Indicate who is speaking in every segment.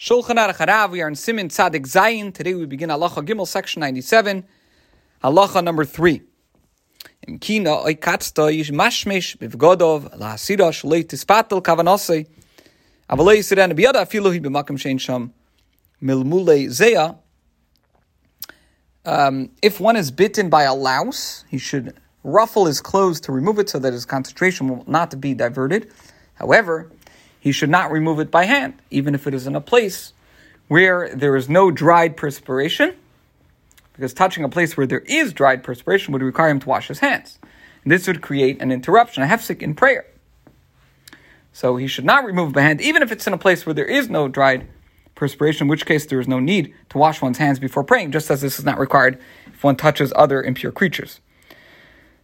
Speaker 1: Shulchan Aruch Harav. We are in Simin Tzadik Zayin. Today we begin Halacha Gimel, section ninety-seven. Halacha number three. Imkina oikatzta yish mashmesh bivgodov lahasira shalei tispatel kavanosei. Avalei biyada afilu hi shein sham zeya. Um, if one is bitten by a louse, he should ruffle his clothes to remove it so that his concentration will not be diverted. However, he should not remove it by hand, even if it is in a place where there is no dried perspiration, because touching a place where there is dried perspiration would require him to wash his hands. And this would create an interruption, a hefsek in prayer. So he should not remove by hand, even if it's in a place where there is no dried perspiration, in which case there is no need to wash one's hands before praying, just as this is not required if one touches other impure creatures.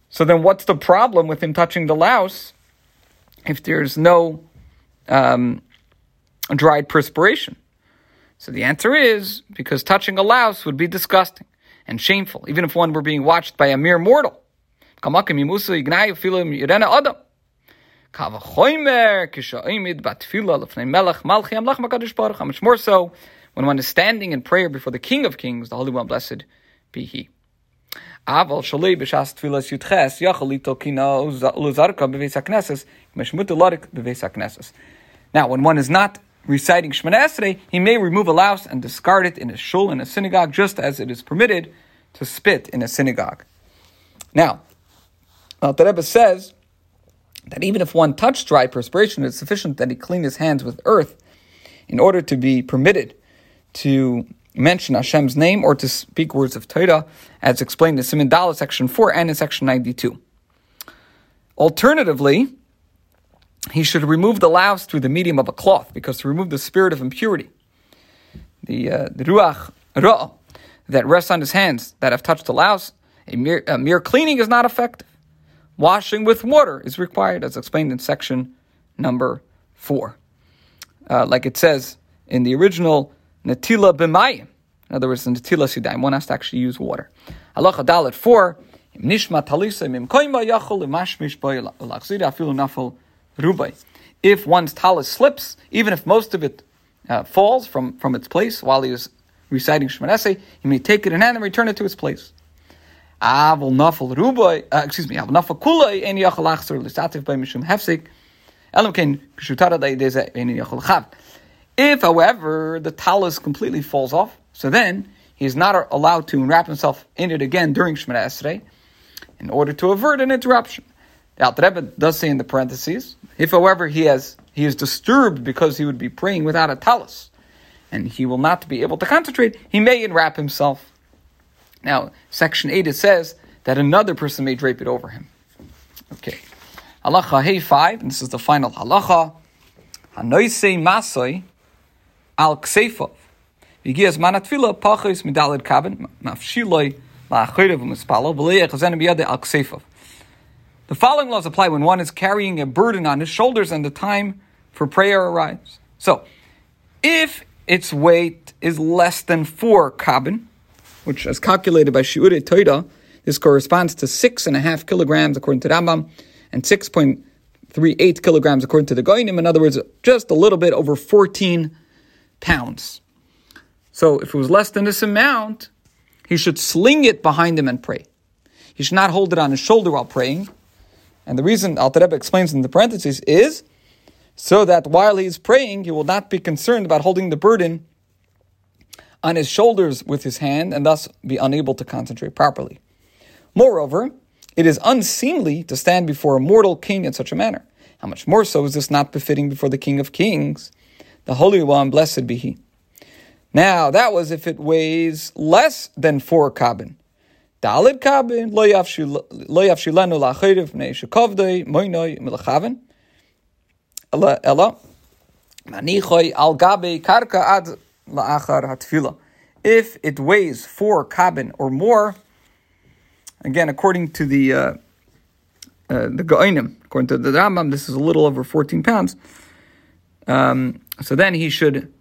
Speaker 1: So then what's the problem with him touching the louse if there's no um, dried perspiration? So the answer is because touching a louse would be disgusting and shameful, even if one were being watched by a mere mortal. How much more so when one is standing in prayer before the King of Kings, the Holy One, blessed be He. Now, when one is not reciting Shemana Esrei, he may remove a louse and discard it in a shul in a synagogue, just as it is permitted to spit in a synagogue. Now, Alter Rebbe says that even if one touched dry perspiration, it's sufficient that he clean his hands with earth in order to be permitted to mention Hashem's name or to speak words of Torah, as explained in Siman Dalet section 4 and in section 92. Alternatively, he should remove the louse through the medium of a cloth, because to remove the spirit of impurity, the, uh, the ruach ra that rests on his hands that have touched the louse, a mere, a mere cleaning is not effective. Washing with water is required, as explained in section number 4. Uh, like it says in the original Natila b'mayim. In other words, Natila sidaim, one has to actually use water. Halacha dalet four. Nishma talisa yachol imashmish afilu. If one's talis slips, even if most of it uh, falls from, from its place while he is reciting Shemon he may take it in hand and return it to its place. Avol rubai, uh, excuse me, avol kulay en yachol by mishum hefsik. Elam en yachol chav. If, however, the talus completely falls off, so then he is not allowed to wrap himself in it again during Shemana Esrei in order to avert an interruption. The Alter Rebbe does say in the parentheses, if, however, he has he is disturbed because he would be praying without a talus, and he will not be able to concentrate, he may enwrap himself. Now, section 8, it says that another person may drape it over him. Okay. Halacha Hey 5, and this is the final halacha. Hanoisei Masoi, al mafshiloi biyade al. The following laws apply when one is carrying a burden on his shoulders and the time for prayer arrives. So, if its weight is less than four kabin, which is calculated by Shiure Toida, this corresponds to six and a half kilograms according to Rambam, and 6.38 kilograms according to the Goinim. In other words, just a little bit over 14 pounds. So if it was less than this amount, he should sling it behind him and pray. He should not hold it on his shoulder while praying. And the reason Alter Rebbe explains in the parentheses is so that while he's praying, he will not be concerned about holding the burden on his shoulders with his hand and thus be unable to concentrate properly. Moreover, it is unseemly to stand before a mortal king in such a manner. How much more so is this not befitting before the King of Kings? The Holy One, blessed be He. Now, that was if it weighs less than four kabin. Dalid kabin, lo yafshilenu la'achiriv ne shekovdei moinoi milachaven. Ella, ella, manichoi al gabe karka ad la'achar hatfila. If it weighs four kabin or more, again, according to the uh, uh, the Goinim, according to the Rambam, this is a little over 14 pounds. Um, so then he should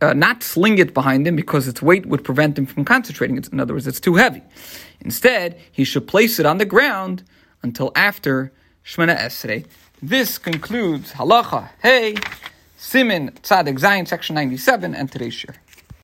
Speaker 1: uh, not sling it behind him because its weight would prevent him from concentrating. In other words, it's too heavy. Instead, he should place it on the ground until after Shemana Esrei. This concludes halacha. Hey, Simin Tzadik Zayin, section 97, and today's share.